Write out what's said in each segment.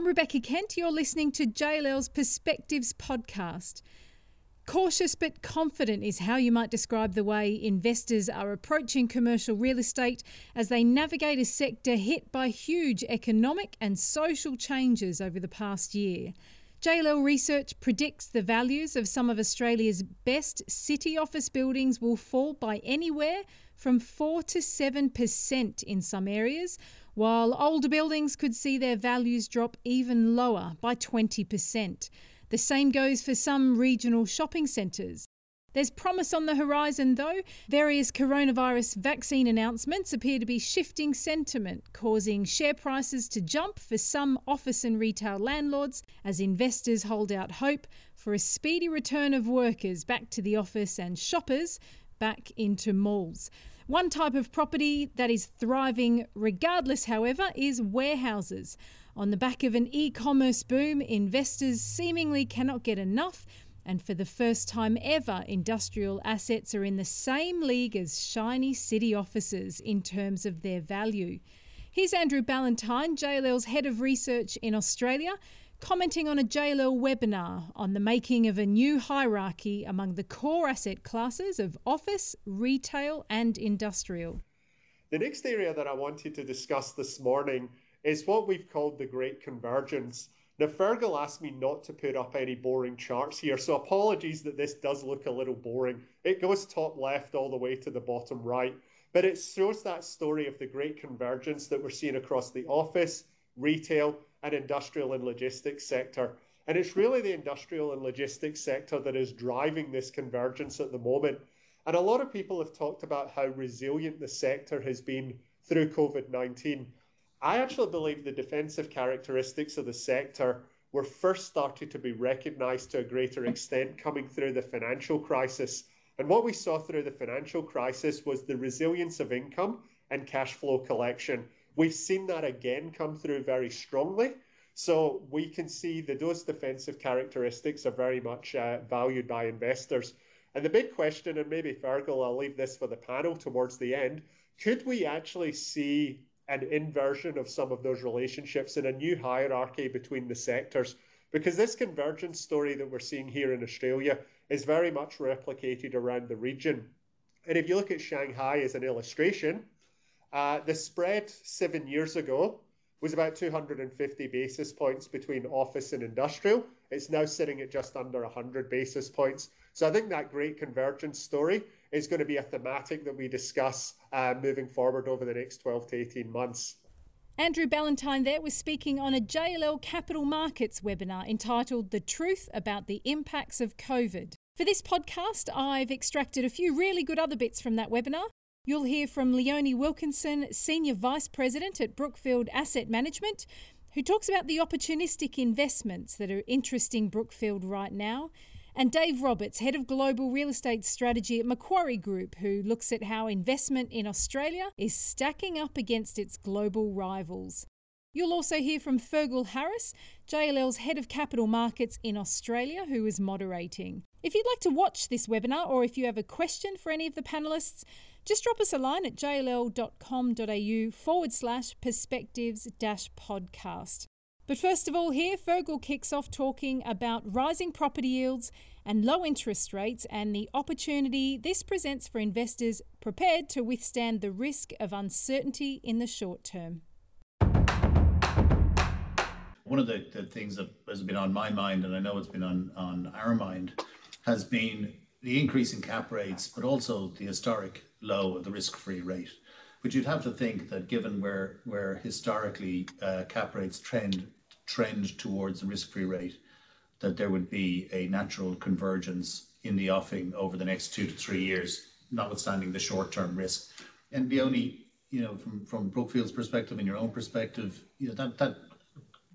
I'm Rebecca Kent. You're listening to JLL's Perspectives podcast. Cautious but confident is how you might describe the way investors are approaching commercial real estate as they navigate a sector hit by huge economic and social changes over the past year. JLL Research predicts the values of some of Australia's best city office buildings will fall by anywhere from 4 to 7% in some areas, while older buildings could see their values drop even lower by 20%. The same goes for some regional shopping centres. There's promise on the horizon, though. Various coronavirus vaccine announcements appear to be shifting sentiment, causing share prices to jump for some office and retail landlords as investors hold out hope for a speedy return of workers back to the office and shoppers back into malls. One type of property that is thriving regardless, however, is warehouses. On the back of an e commerce boom, investors seemingly cannot get enough. And for the first time ever, industrial assets are in the same league as shiny city offices in terms of their value. Here's Andrew Ballantyne, JLL's head of research in Australia, commenting on a JLL webinar on the making of a new hierarchy among the core asset classes of office, retail, and industrial. The next area that I wanted to discuss this morning is what we've called the Great Convergence. Now, Fergal asked me not to put up any boring charts here, so apologies that this does look a little boring. It goes top left all the way to the bottom right, but it shows that story of the Great Convergence that we're seeing across the office, retail, and industrial and logistics sector. And it's really the industrial and logistics sector that is driving this convergence at the moment. And a lot of people have talked about how resilient the sector has been through COVID 19. I actually believe the defensive characteristics of the sector were first started to be recognized to a greater extent coming through the financial crisis. And what we saw through the financial crisis was the resilience of income and cash flow collection. We've seen that again come through very strongly. So we can see that those defensive characteristics are very much uh, valued by investors. And the big question, and maybe Fergal, I'll leave this for the panel towards the end, could we actually see an inversion of some of those relationships and a new hierarchy between the sectors? Because this convergence story that we're seeing here in Australia is very much replicated around the region. And if you look at Shanghai as an illustration, uh, the spread seven years ago was about 250 basis points between office and industrial. It's now sitting at just under 100 basis points. So I think that great convergence story is going to be a thematic that we discuss uh, moving forward over the next 12 to 18 months. Andrew Ballantyne there was speaking on a JLL Capital Markets webinar entitled The Truth About the Impacts of COVID. For this podcast, I've extracted a few really good other bits from that webinar. You'll hear from Leonie Wilkinson, Senior Vice President at Brookfield Asset Management, who talks about the opportunistic investments that are interesting Brookfield right now, and Dave Roberts, Head of Global Real Estate Strategy at Macquarie Group, who looks at how investment in Australia is stacking up against its global rivals. You'll also hear from Fergal Harris, JLL's Head of Capital Markets in Australia, who is moderating. If you'd like to watch this webinar or if you have a question for any of the panelists, just drop us a line at jll.com.au forward slash perspectives dash podcast. But first of all, here, Fergal kicks off talking about rising property yields and low interest rates and the opportunity this presents for investors prepared to withstand the risk of uncertainty in the short term. One of the, the things that has been on my mind, and I know it's been on, on our mind, has been the increase in cap rates, but also the historic low of the risk-free rate. But you'd have to think that given where where historically uh, cap rates trend trend towards the risk-free rate, that there would be a natural convergence in the offing over the next two to three years, notwithstanding the short-term risk. And the only, you know, from from Brookfield's perspective and your own perspective, you know, that that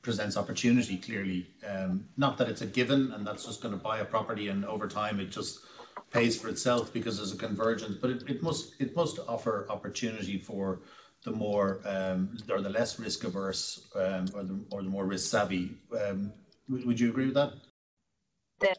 presents opportunity clearly. Um, not that it's a given and that's just going to buy a property and over time it just pays for itself because there's a convergence, but it, it must it must offer opportunity for the more um, or the less risk averse um, or the or the more risk savvy. Um, would, would you agree with that? The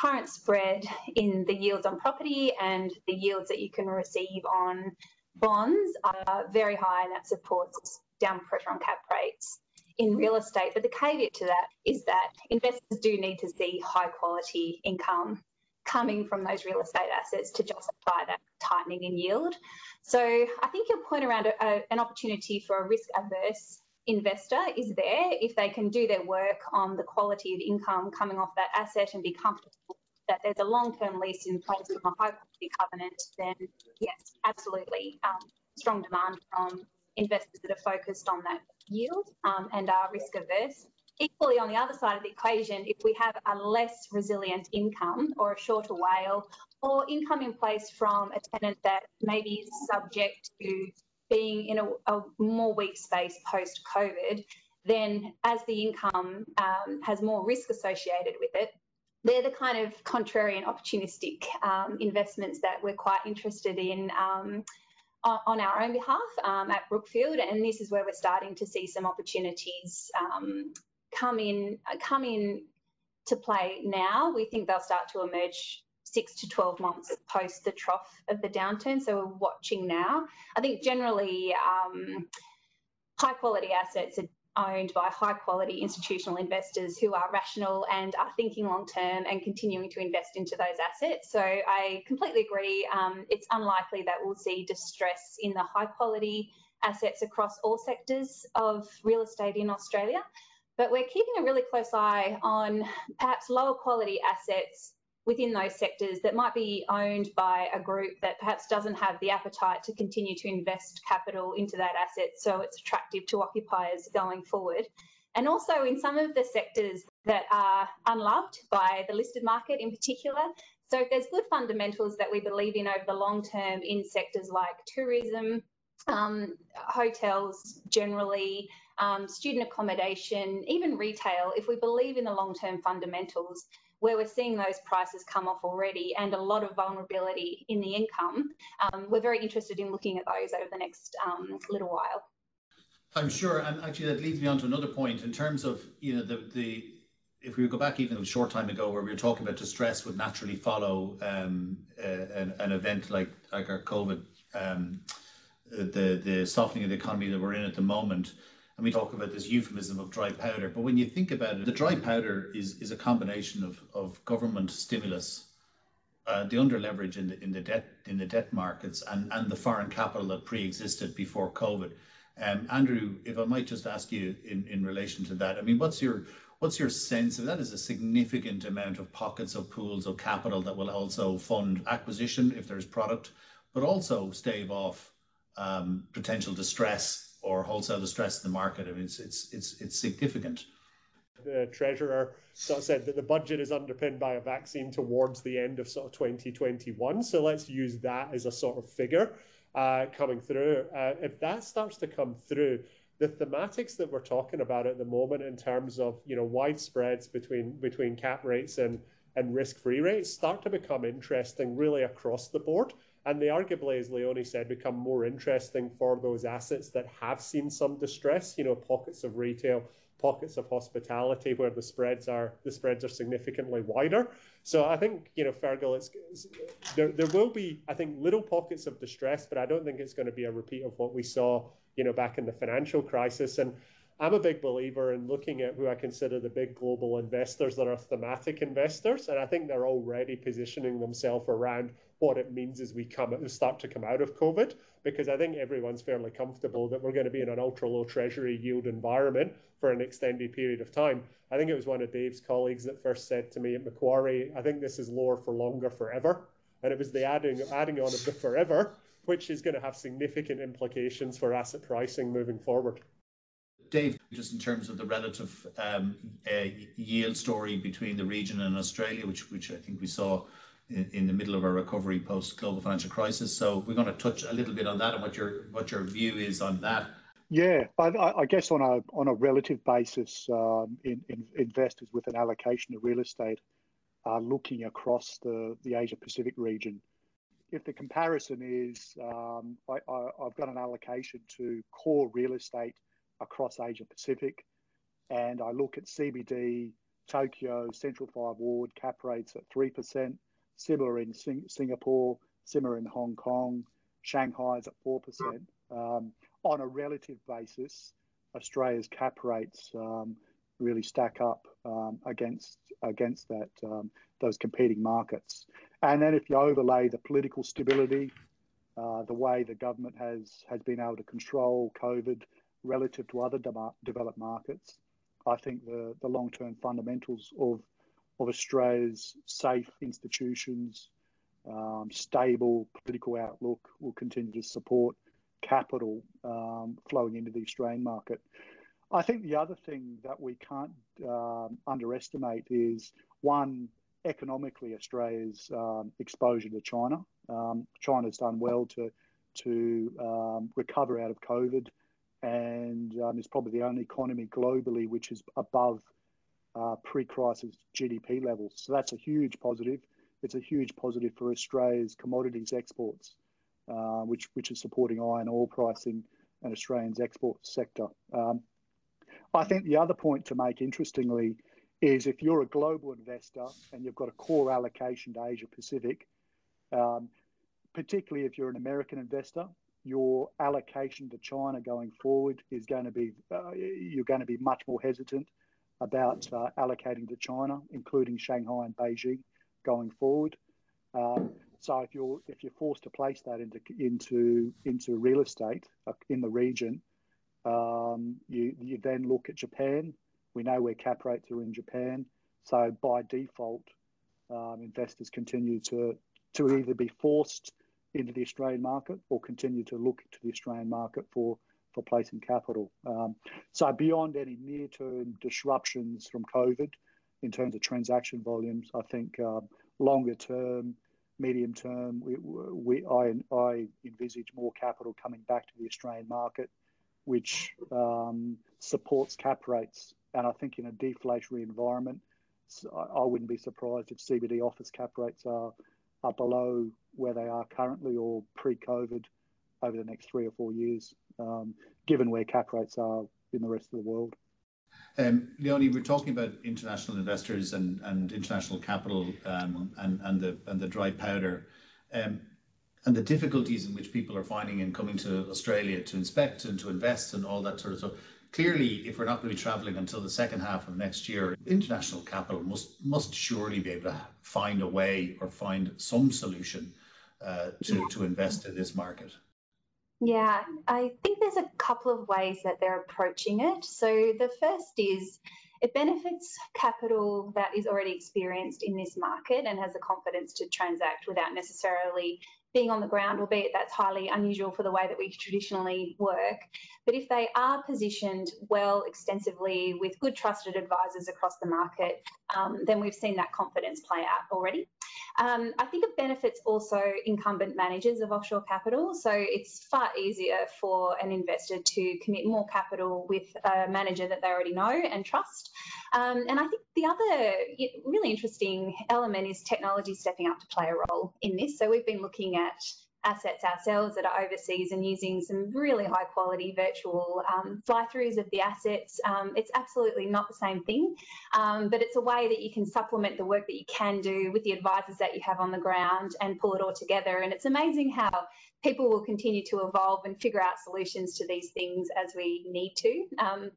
current spread in the yields on property and the yields that you can receive on bonds are very high, and that supports down pressure on cap rates in real estate. But the caveat to that is that investors do need to see high quality income coming from those real estate assets to justify that tightening in yield. So I think your point around a, a, an opportunity for a risk averse investor is there if they can do their work on the quality of income coming off that asset and be comfortable that there's a long-term lease in place with a high quality covenant, then yes, absolutely, um, strong demand from investors that are focused on that yield um, and are risk averse. Equally, on the other side of the equation, if we have a less resilient income or a shorter WALE or income in place from a tenant that maybe is subject to being in a, a more weak space post COVID, then as the income um, has more risk associated with it, they're the kind of contrarian, opportunistic um, investments that we're quite interested in um, on, our own behalf um, at Brookfield, and this is where we're starting to see some opportunities um, come in uh, come in to play now. We think they'll start to emerge six to 12 months post the trough of the downturn. So we're watching now. I think generally um, high quality assets are owned by high quality institutional investors who are rational and are thinking long term and continuing to invest into those assets. So I completely agree. Um, it's unlikely that we'll see distress in the high quality assets across all sectors of real estate in Australia. But we're keeping a really close eye on perhaps lower quality assets within those sectors that might be owned by a group that perhaps doesn't have the appetite to continue to invest capital into that asset so it's attractive to occupiers going forward. And also in some of the sectors that are unloved by the listed market in particular. So if there's good fundamentals that we believe in over the long term in sectors like tourism, um, hotels generally, um, student accommodation, even retail, if we believe in the long term fundamentals, where we're seeing those prices come off already and a lot of vulnerability in the income, um, we're very interested in looking at those over the next um, little while. I'm sure, and actually that leads me on to another point in terms of you know the the if we go back even a short time ago where we were talking about distress would naturally follow um, uh, an, an, event like like our COVID, um, the the softening of the economy that we're in at the moment and we talk about this euphemism of dry powder. But when you think about it, the dry powder is is a combination of of government stimulus, uh, the under leverage in the in the debt in the debt markets, and and the foreign capital that pre-existed before COVID. Um, Andrew, if I might just ask you in in relation to that, I mean, what's your what's your sense of that? Is a significant amount of pockets of pools of capital that will also fund acquisition if there's product, but also stave off um, potential distress or wholesale distress in the market. I mean, it's it's it's it's significant. The treasurer sort of said that the budget is underpinned by a vaccine towards the end of sort of 2021. So let's use that as a sort of figure uh, coming through. Uh, if that starts to come through, the thematics that we're talking about at the moment in terms of you know wide spreads between between cap rates and and risk-free rates start to become interesting really across the board and they arguably, as Leonie said, become more interesting for those assets that have seen some distress. You know, pockets of retail, pockets of hospitality where the spreads are the spreads are significantly wider. So I think you know, Fergal, it's, it's there. There will be, I think, little pockets of distress, but I don't think it's going to be a repeat of what we saw, you know, back in the financial crisis. And I'm a big believer in looking at who I consider the big global investors that are thematic investors, and I think they're already positioning themselves around what it means as we come start to come out of COVID, because I think everyone's fairly comfortable that we're going to be in an ultra low treasury yield environment for an extended period of time. I think it was one of Dave's colleagues that first said to me at Macquarie, I think this is lower for longer forever. And it was the adding adding on of the forever, which is going to have significant implications for asset pricing moving forward. Dave, just in terms of the relative um, uh, yield story between the region and Australia, which which I think we saw in, the middle of a recovery post global financial crisis. So we're going to touch a little bit on that and what your what your view is on that. Yeah, I, I guess on a on a relative basis, um, in, in investors with an allocation to real estate are looking across the the Asia Pacific region. If the comparison is, um, I, I've got an allocation to core real estate across Asia Pacific, and I look at CBD, Tokyo, Central Five Ward cap rates at three percent, similar in Sing- Singapore, similar in Hong Kong, Shanghai is at 4%. Um, on a relative basis, Australia's cap rates um, really stack up um, against against that um, those competing markets. And then if you overlay the political stability, uh, the way the government has has been able to control COVID relative to other de- developed markets, I think the the long term fundamentals of of Australia's safe institutions, um, stable political outlook will continue to support capital um, flowing into the Australian market. I think the other thing that we can't um, underestimate is one, economically, Australia's um, exposure to China. Um, China's done well to to um, recover out of COVID, and is probably the only economy globally which is above uh, pre-crisis GDP levels. So that's a huge positive. It's a huge positive for Australia's commodities exports, uh, which which is supporting iron ore pricing and Australians' export sector. Um, I think the other point to make, interestingly, is if you're a global investor and you've got a core allocation to Asia Pacific, um, particularly if you're an American investor, your allocation to China going forward is going to be uh, you're going to be much more hesitant about uh, allocating to China, including Shanghai and Beijing, going forward. Um, so if you're if you're forced to place that into into into real estate uh, in the region, um, you, you then look at Japan. We know where cap rates are in Japan. So by default, um, investors continue to, to either be forced into the Australian market or continue to look to the Australian market for, for placing capital. Um, so beyond any near-term disruptions from COVID in terms of transaction volumes, I think um, longer term, medium term, we, we, I, I envisage more capital coming back to the Australian market which um, supports cap rates. And I think in a deflationary environment, I wouldn't be surprised if CBD office cap rates are, are below where they are currently or pre COVID over the next three or four years, um, given where cap rates are in the rest of the world. Um, Leonie, we're talking about international investors and, and international capital um, and, and, the, and the dry powder. Um, and the difficulties in which people are finding in coming to Australia to inspect and to invest and all that sort of stuff. Clearly, if we're not going to be travelling until the second half of next year, international capital must must surely be able to find a way or find some solution uh, to to invest in this market. Yeah, I think there's a couple of ways that they're approaching it. So the first is it benefits capital that is already experienced in this market and has the confidence to transact without necessarily being on the ground, albeit that's highly unusual for the way that we traditionally work. But if they are positioned well extensively with good trusted advisors across the market, um, then we've seen that confidence play out already. Um, I think it benefits also incumbent managers of offshore capital. So it's far easier for an investor to commit more capital with a manager that they already know and trust. Um, and I think the other really interesting element is technology stepping up to play a role in this. So we've been looking at assets ourselves that are overseas and using some really high quality virtual um, fly throughs of the assets. Um, it's absolutely not the same thing, um, but it's a way that you can supplement the work that you can do with the advisors that you have on the ground and pull it all together. And it's amazing how people will continue to evolve and figure out solutions to these things as we need to. Um,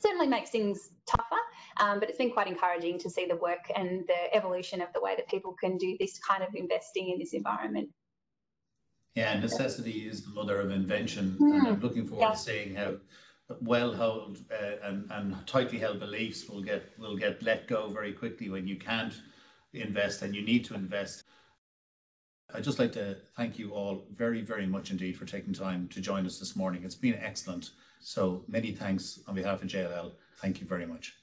certainly makes things tougher, um, but it's been quite encouraging to see the work and the evolution of the way that people can do this kind of investing in this environment. Yeah, necessity is the mother of invention, and I'm looking forward yeah. to seeing how well held uh, and, and tightly held beliefs will get will get let go very quickly when you can't invest and you need to invest. I'd just like to thank you all very, very much indeed for taking time to join us this morning. It's been excellent. So many thanks on behalf of JLL. Thank you very much.